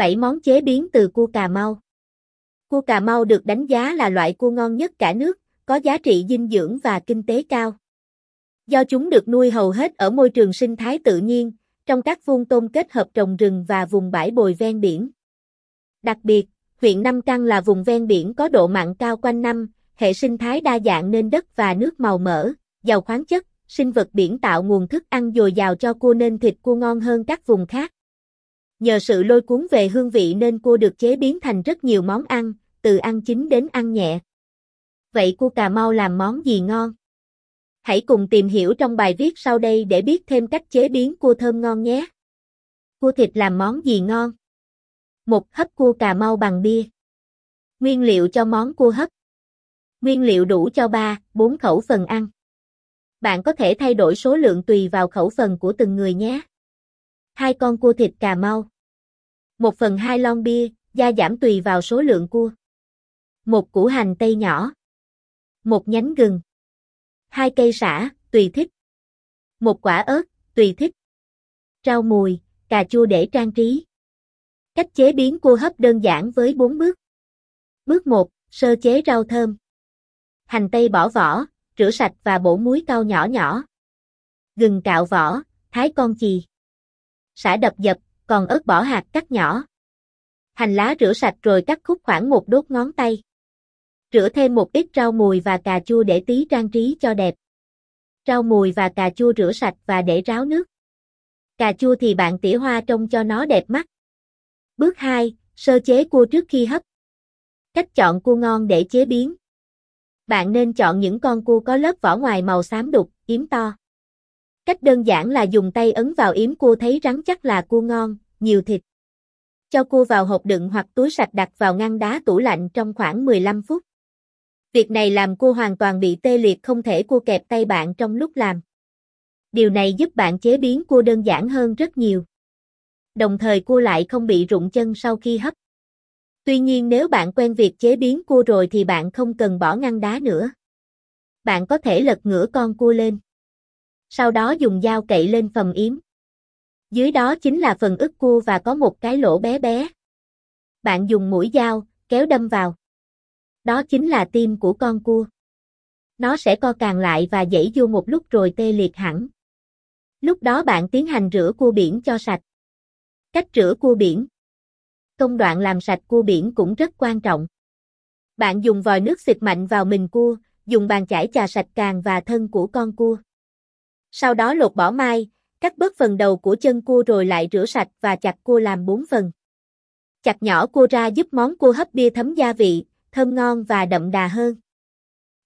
7 món chế biến từ cua Cà Mau. Cua Cà Mau được đánh giá là loại cua ngon nhất cả nước, có giá trị dinh dưỡng và kinh tế cao. Do chúng được nuôi hầu hết ở môi trường sinh thái tự nhiên, trong các vuông tôm kết hợp trồng rừng và vùng bãi bồi ven biển. Đặc biệt, huyện Nam Căn là vùng ven biển có độ mặn cao quanh năm, hệ sinh thái đa dạng nên đất và nước màu mỡ, giàu khoáng chất, sinh vật biển tạo nguồn thức ăn dồi dào cho cua nên thịt cua ngon hơn các vùng khác. Nhờ sự lôi cuốn về hương vị nên cua được chế biến thành rất nhiều món ăn, từ ăn chín đến ăn nhẹ. Vậy cua Cà Mau làm món gì ngon? Hãy cùng tìm hiểu trong bài viết sau đây để biết thêm cách chế biến cua thơm ngon nhé. Cua thịt làm món gì ngon? Một hấp cua Cà Mau bằng bia. Nguyên liệu cho món cua hấp. Nguyên liệu đủ cho 3, 4 khẩu phần ăn. Bạn có thể thay đổi số lượng tùy vào khẩu phần của từng người nhé. Hai con cua thịt Cà Mau. 1 phần 2 lon bia, gia giảm tùy vào số lượng cua. Một củ hành tây nhỏ. Một nhánh gừng. Hai cây sả, tùy thích. Một quả ớt, tùy thích. Rau mùi, cà chua để trang trí. Cách chế biến cua hấp đơn giản với 4 bước. Bước 1, sơ chế rau thơm. Hành tây bỏ vỏ, rửa sạch và bổ muối cau nhỏ nhỏ. Gừng cạo vỏ, thái con chì. Sả đập dập, còn ớt bỏ hạt cắt nhỏ. Hành lá rửa sạch rồi cắt khúc khoảng một đốt ngón tay. Rửa thêm một ít rau mùi và cà chua để tí trang trí cho đẹp. Rau mùi và cà chua rửa sạch và để ráo nước. Cà chua thì bạn tỉa hoa trông cho nó đẹp mắt. Bước 2, sơ chế cua trước khi hấp. Cách chọn cua ngon để chế biến. Bạn nên chọn những con cua có lớp vỏ ngoài màu xám đục, yếm to. Cách đơn giản là dùng tay ấn vào yếm cua thấy rắn chắc là cua ngon, nhiều thịt. Cho cua vào hộp đựng hoặc túi sạch đặt vào ngăn đá tủ lạnh trong khoảng 15 phút. Việc này làm cua hoàn toàn bị tê liệt không thể cua kẹp tay bạn trong lúc làm. Điều này giúp bạn chế biến cua đơn giản hơn rất nhiều. Đồng thời cua lại không bị rụng chân sau khi hấp. Tuy nhiên nếu bạn quen việc chế biến cua rồi thì bạn không cần bỏ ngăn đá nữa. Bạn có thể lật ngửa con cua lên. Sau đó dùng dao cậy lên phần yếm. Dưới đó chính là phần ức cua và có một cái lỗ bé bé. Bạn dùng mũi dao, kéo đâm vào. Đó chính là tim của con cua. Nó sẽ co càng lại và dãy vô một lúc rồi tê liệt hẳn. Lúc đó bạn tiến hành rửa cua biển cho sạch. Cách rửa cua biển Công đoạn làm sạch cua biển cũng rất quan trọng. Bạn dùng vòi nước xịt mạnh vào mình cua, dùng bàn chải chà sạch càng và thân của con cua. Sau đó lột bỏ mai, cắt bớt phần đầu của chân cua rồi lại rửa sạch và chặt cua làm 4 phần. Chặt nhỏ cua ra giúp món cua hấp bia thấm gia vị, thơm ngon và đậm đà hơn.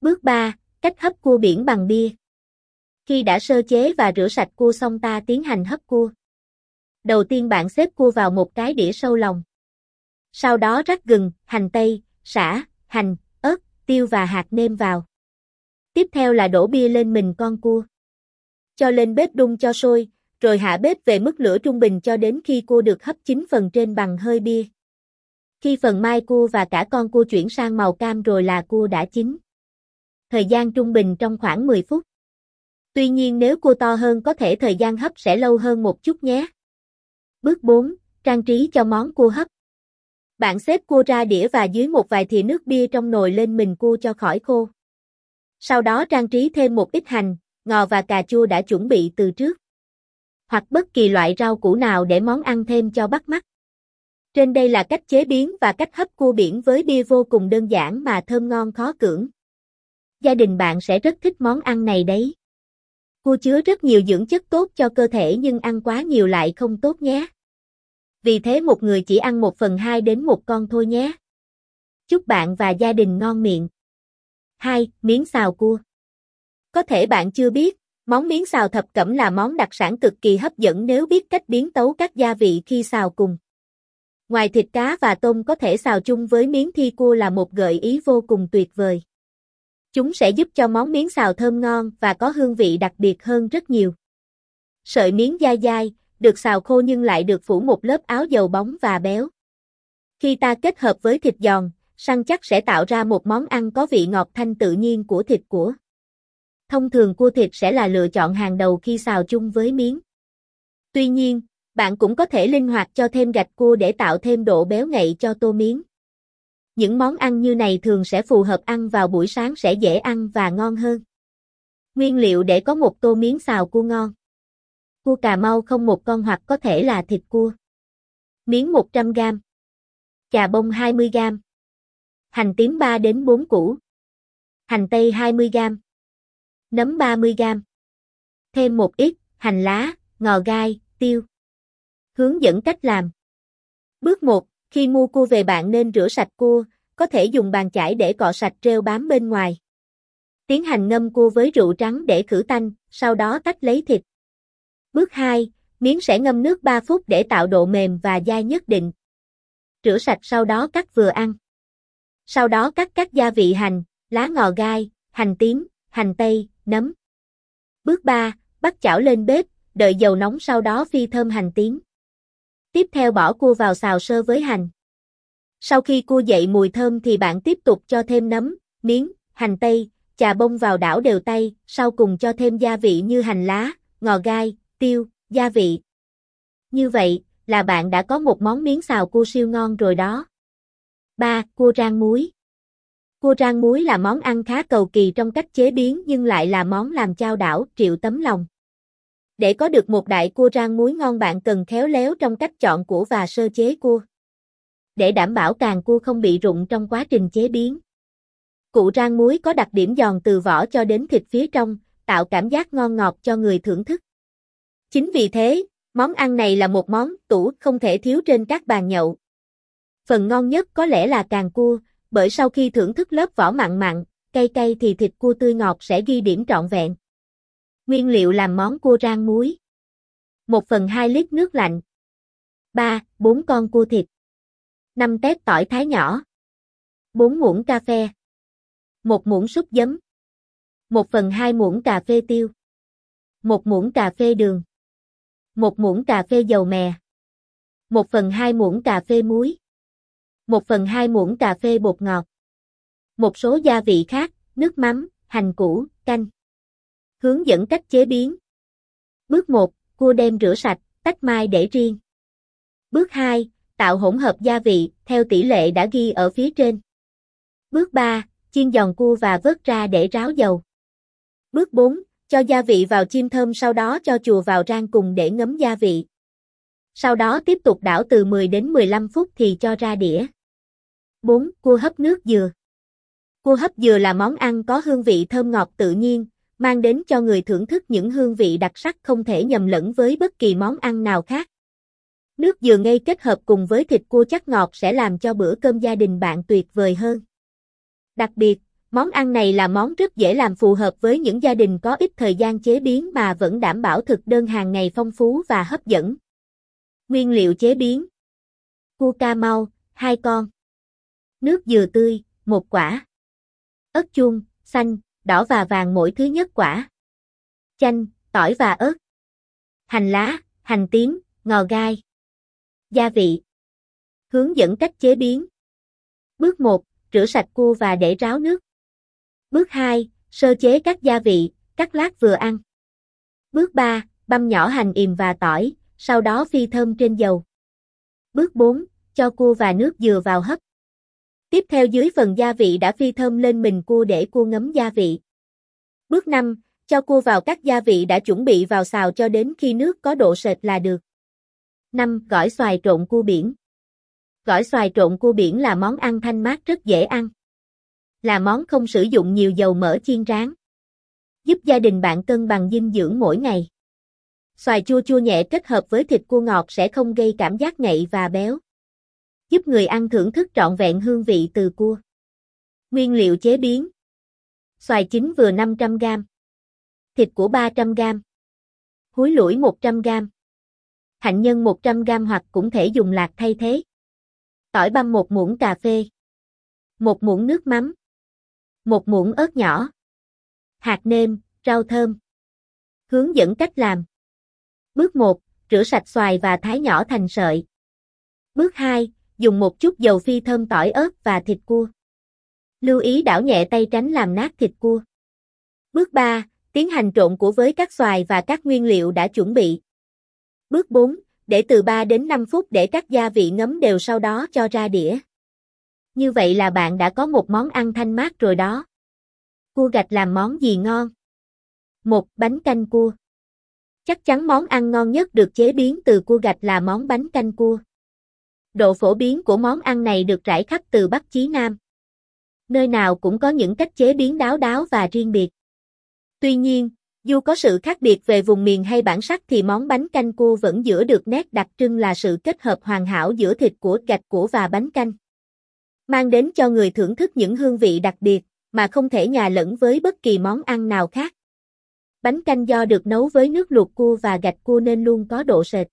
Bước 3. Cách hấp cua biển bằng bia. Khi đã sơ chế và rửa sạch cua xong ta tiến hành hấp cua. Đầu tiên bạn xếp cua vào một cái đĩa sâu lòng. Sau đó rắc gừng, hành tây, sả, hành, ớt, tiêu và hạt nêm vào. Tiếp theo là đổ bia lên mình con cua. Cho lên bếp đun cho sôi, rồi hạ bếp về mức lửa trung bình cho đến khi cua được hấp chín phần trên bằng hơi bia. Khi phần mai cua và cả con cua chuyển sang màu cam rồi là cua đã chín. Thời gian trung bình trong khoảng 10 phút. Tuy nhiên nếu cua to hơn có thể thời gian hấp sẽ lâu hơn một chút nhé. Bước 4. Trang trí cho món cua hấp. Bạn xếp cua ra đĩa và dưới một vài thìa nước bia trong nồi lên mình cua cho khỏi khô. Sau đó trang trí thêm một ít hành, ngò và cà chua đã chuẩn bị từ trước. Hoặc bất kỳ loại rau củ nào để món ăn thêm cho bắt mắt. Trên đây là cách chế biến và cách hấp cua biển với bia vô cùng đơn giản mà thơm ngon khó cưỡng. Gia đình bạn sẽ rất thích món ăn này đấy. Cua chứa rất nhiều dưỡng chất tốt cho cơ thể nhưng ăn quá nhiều lại không tốt nhé. Vì thế một người chỉ ăn một phần hai đến một con thôi nhé. Chúc bạn và gia đình ngon miệng. 2. Miếng xào cua có thể bạn chưa biết, món miếng xào thập cẩm là món đặc sản cực kỳ hấp dẫn nếu biết cách biến tấu các gia vị khi xào cùng. Ngoài thịt cá và tôm có thể xào chung với miếng thi cua là một gợi ý vô cùng tuyệt vời. Chúng sẽ giúp cho món miếng xào thơm ngon và có hương vị đặc biệt hơn rất nhiều. Sợi miếng dai dai, được xào khô nhưng lại được phủ một lớp áo dầu bóng và béo. Khi ta kết hợp với thịt giòn, săn chắc sẽ tạo ra một món ăn có vị ngọt thanh tự nhiên của thịt của. Thông thường cua thịt sẽ là lựa chọn hàng đầu khi xào chung với miếng. Tuy nhiên, Bạn cũng có thể linh hoạt cho thêm gạch cua để tạo thêm độ béo ngậy cho tô miến. Những món ăn như này thường sẽ phù hợp ăn vào buổi sáng sẽ dễ ăn và ngon hơn. Nguyên liệu để có một tô miến xào cua ngon. Cua Cà Mau không một con hoặc có thể là thịt cua. Miếng 100g. Chà bông 20g. Hành tím 3 đến 4 củ. Hành tây 20g. Nấm 30g. Thêm một ít hành lá, ngò gai, tiêu. Hướng dẫn cách làm. Bước 1, khi mua cua về bạn nên rửa sạch cua, có thể dùng bàn chải để cọ sạch rêu bám bên ngoài. Tiến hành ngâm cua với rượu trắng để khử tanh, sau đó tách lấy thịt. Bước 2, miếng sẽ ngâm nước 3 phút để tạo độ mềm và dai nhất định. Rửa sạch sau đó cắt vừa ăn. Sau đó cắt các gia vị hành, lá ngò gai, hành tím, hành tây, nấm. Bước 3, bắt chảo lên bếp, đợi dầu nóng sau đó phi thơm hành tím. Tiếp theo bỏ cua vào xào sơ với hành. Sau khi cua dậy mùi thơm thì bạn tiếp tục cho thêm nấm, miếng, hành tây, chà bông vào đảo đều tay, sau cùng cho thêm gia vị như hành lá, ngò gai, tiêu, gia vị. Như vậy, là bạn đã có một món miếng xào cua siêu ngon rồi đó. 3. Cua rang muối Cua rang muối là món ăn khá cầu kỳ trong cách chế biến nhưng lại là món làm trao đảo triệu tấm lòng. Để có được một đại cua rang muối ngon bạn cần khéo léo trong cách chọn củ và sơ chế cua. Để đảm bảo càng cua không bị rụng trong quá trình chế biến. Cụ rang muối có đặc điểm giòn từ vỏ cho đến thịt phía trong, tạo cảm giác ngon ngọt cho người thưởng thức. Chính vì thế, món ăn này là một món tủ không thể thiếu trên các bàn nhậu. Phần ngon nhất có lẽ là càng cua, bởi sau khi thưởng thức lớp vỏ mặn mặn, cay cay thì thịt cua tươi ngọt sẽ ghi điểm trọn vẹn. Nguyên liệu làm món cua rang muối. 1 phần 2 lít nước lạnh. 3, 4 con cua thịt. 5 tép tỏi thái nhỏ. 4 muỗng cà phê. 1 muỗng súp giấm. 1 phần 2 muỗng cà phê tiêu. 1 muỗng cà phê đường. 1 muỗng cà phê dầu mè. 1 phần 2 muỗng cà phê muối. 1 phần 2 muỗng cà phê bột ngọt. Một số gia vị khác, nước mắm, hành củ, canh. Hướng dẫn cách chế biến. Bước 1, cua đem rửa sạch, tách mai để riêng. Bước 2, tạo hỗn hợp gia vị, theo tỷ lệ đã ghi ở phía trên. Bước 3, chiên giòn cua và vớt ra để ráo dầu. Bước 4, cho gia vị vào chim thơm sau đó cho chùa vào rang cùng để ngấm gia vị. Sau đó tiếp tục đảo từ 10 đến 15 phút thì cho ra đĩa. 4. Cua hấp nước dừa Cua hấp dừa là món ăn có hương vị thơm ngọt tự nhiên, mang đến cho người thưởng thức những hương vị đặc sắc không thể nhầm lẫn với bất kỳ món ăn nào khác. Nước dừa ngây kết hợp cùng với thịt cua chắc ngọt sẽ làm cho bữa cơm gia đình bạn tuyệt vời hơn. Đặc biệt, món ăn này là món rất dễ làm phù hợp với những gia đình có ít thời gian chế biến mà vẫn đảm bảo thực đơn hàng ngày phong phú và hấp dẫn. Nguyên liệu chế biến Cua ca mau, 2 con Nước dừa tươi, một quả. Ớt chuông, xanh, đỏ và vàng mỗi thứ nhất quả. Chanh, tỏi và ớt. Hành lá, hành tím, ngò gai. Gia vị. Hướng dẫn cách chế biến. Bước 1, rửa sạch cua và để ráo nước. Bước 2, sơ chế các gia vị, cắt lát vừa ăn. Bước 3, băm nhỏ hành yểm và tỏi, sau đó phi thơm trên dầu. Bước 4, cho cua và nước dừa vào hấp. Tiếp theo dưới phần gia vị đã phi thơm lên mình cua để cua ngấm gia vị. Bước 5, cho cua vào các gia vị đã chuẩn bị vào xào cho đến khi nước có độ sệt là được. 5. Gỏi xoài trộn cua biển. Gỏi xoài trộn cua biển là món ăn thanh mát rất dễ ăn. Là món không sử dụng nhiều dầu mỡ chiên rán. Giúp gia đình bạn cân bằng dinh dưỡng mỗi ngày. Xoài chua chua nhẹ kết hợp với thịt cua ngọt sẽ không gây cảm giác ngậy và béo. Giúp người ăn thưởng thức trọn vẹn hương vị từ cua. Nguyên liệu chế biến. Xoài chín vừa 500g Thịt của 300g Húi lủi 100g Hạnh nhân 100g hoặc cũng thể dùng lạc thay thế. Tỏi băm một muỗng cà phê. Một muỗng nước mắm. Một muỗng ớt nhỏ. Hạt nêm, rau thơm. Hướng dẫn cách làm. Bước 1, rửa sạch xoài và thái nhỏ thành sợi. Bước 2, dùng một chút dầu phi thơm tỏi ớt và thịt cua. Lưu ý đảo nhẹ tay tránh làm nát thịt cua. Bước 3, tiến hành trộn của với các xoài và các nguyên liệu đã chuẩn bị. Bước 4, để từ 3 đến 5 phút để các gia vị ngấm đều sau đó cho ra đĩa. Như vậy là bạn đã có một món ăn thanh mát rồi đó. Cua gạch làm món gì ngon? Một Bánh canh cua. Chắc chắn món ăn ngon nhất được chế biến từ cua gạch là món bánh canh cua. Độ phổ biến của món ăn này được rải khắp từ Bắc chí Nam. Nơi nào cũng có những cách chế biến đáo đáo và riêng biệt. Tuy nhiên, dù có sự khác biệt về vùng miền hay bản sắc thì món bánh canh cua vẫn giữ được nét đặc trưng là sự kết hợp hoàn hảo giữa thịt của gạch của và bánh canh. Mang đến cho người thưởng thức những hương vị đặc biệt mà không thể nhà lẫn với bất kỳ món ăn nào khác. Bánh canh do được nấu với nước luộc cua và gạch cua nên luôn có độ sệt.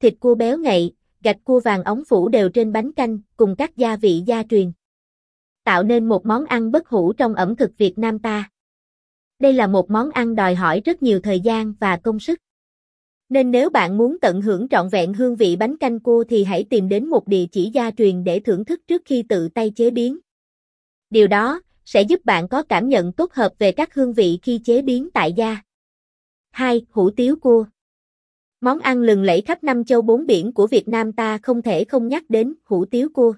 Thịt cua béo ngậy, gạch cua vàng ống phủ đều trên bánh canh, cùng các gia vị gia truyền. Tạo nên một món ăn bất hủ trong ẩm thực Việt Nam ta. Đây là một món ăn đòi hỏi rất nhiều thời gian và công sức. Nên nếu bạn muốn tận hưởng trọn vẹn hương vị bánh canh cua thì hãy tìm đến một địa chỉ gia truyền để thưởng thức trước khi tự tay chế biến. Điều đó sẽ giúp bạn có cảm nhận tốt hợp về các hương vị khi chế biến tại gia. 2. Hủ tiếu cua Món ăn lừng lẫy khắp năm châu bốn biển của Việt Nam ta không thể không nhắc đến hủ tiếu cua.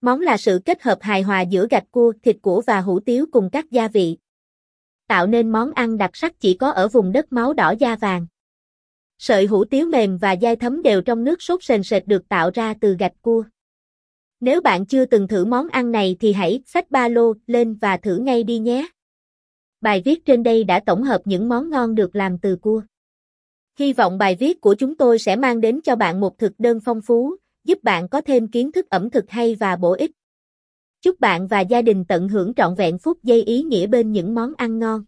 Món là sự kết hợp hài hòa giữa gạch cua, thịt cua và hủ tiếu cùng các gia vị. Tạo nên món ăn đặc sắc chỉ có ở vùng đất máu đỏ da vàng. Sợi hủ tiếu mềm và dai thấm đều trong nước sốt sền sệt được tạo ra từ gạch cua. Nếu bạn chưa từng thử món ăn này thì hãy xách ba lô lên và thử ngay đi nhé. Bài viết trên đây đã tổng hợp những món ngon được làm từ cua. Hy vọng bài viết của chúng tôi sẽ mang đến cho bạn một thực đơn phong phú, giúp bạn có thêm kiến thức ẩm thực hay và bổ ích. Chúc bạn và gia đình tận hưởng trọn vẹn phút giây ý nghĩa bên những món ăn ngon.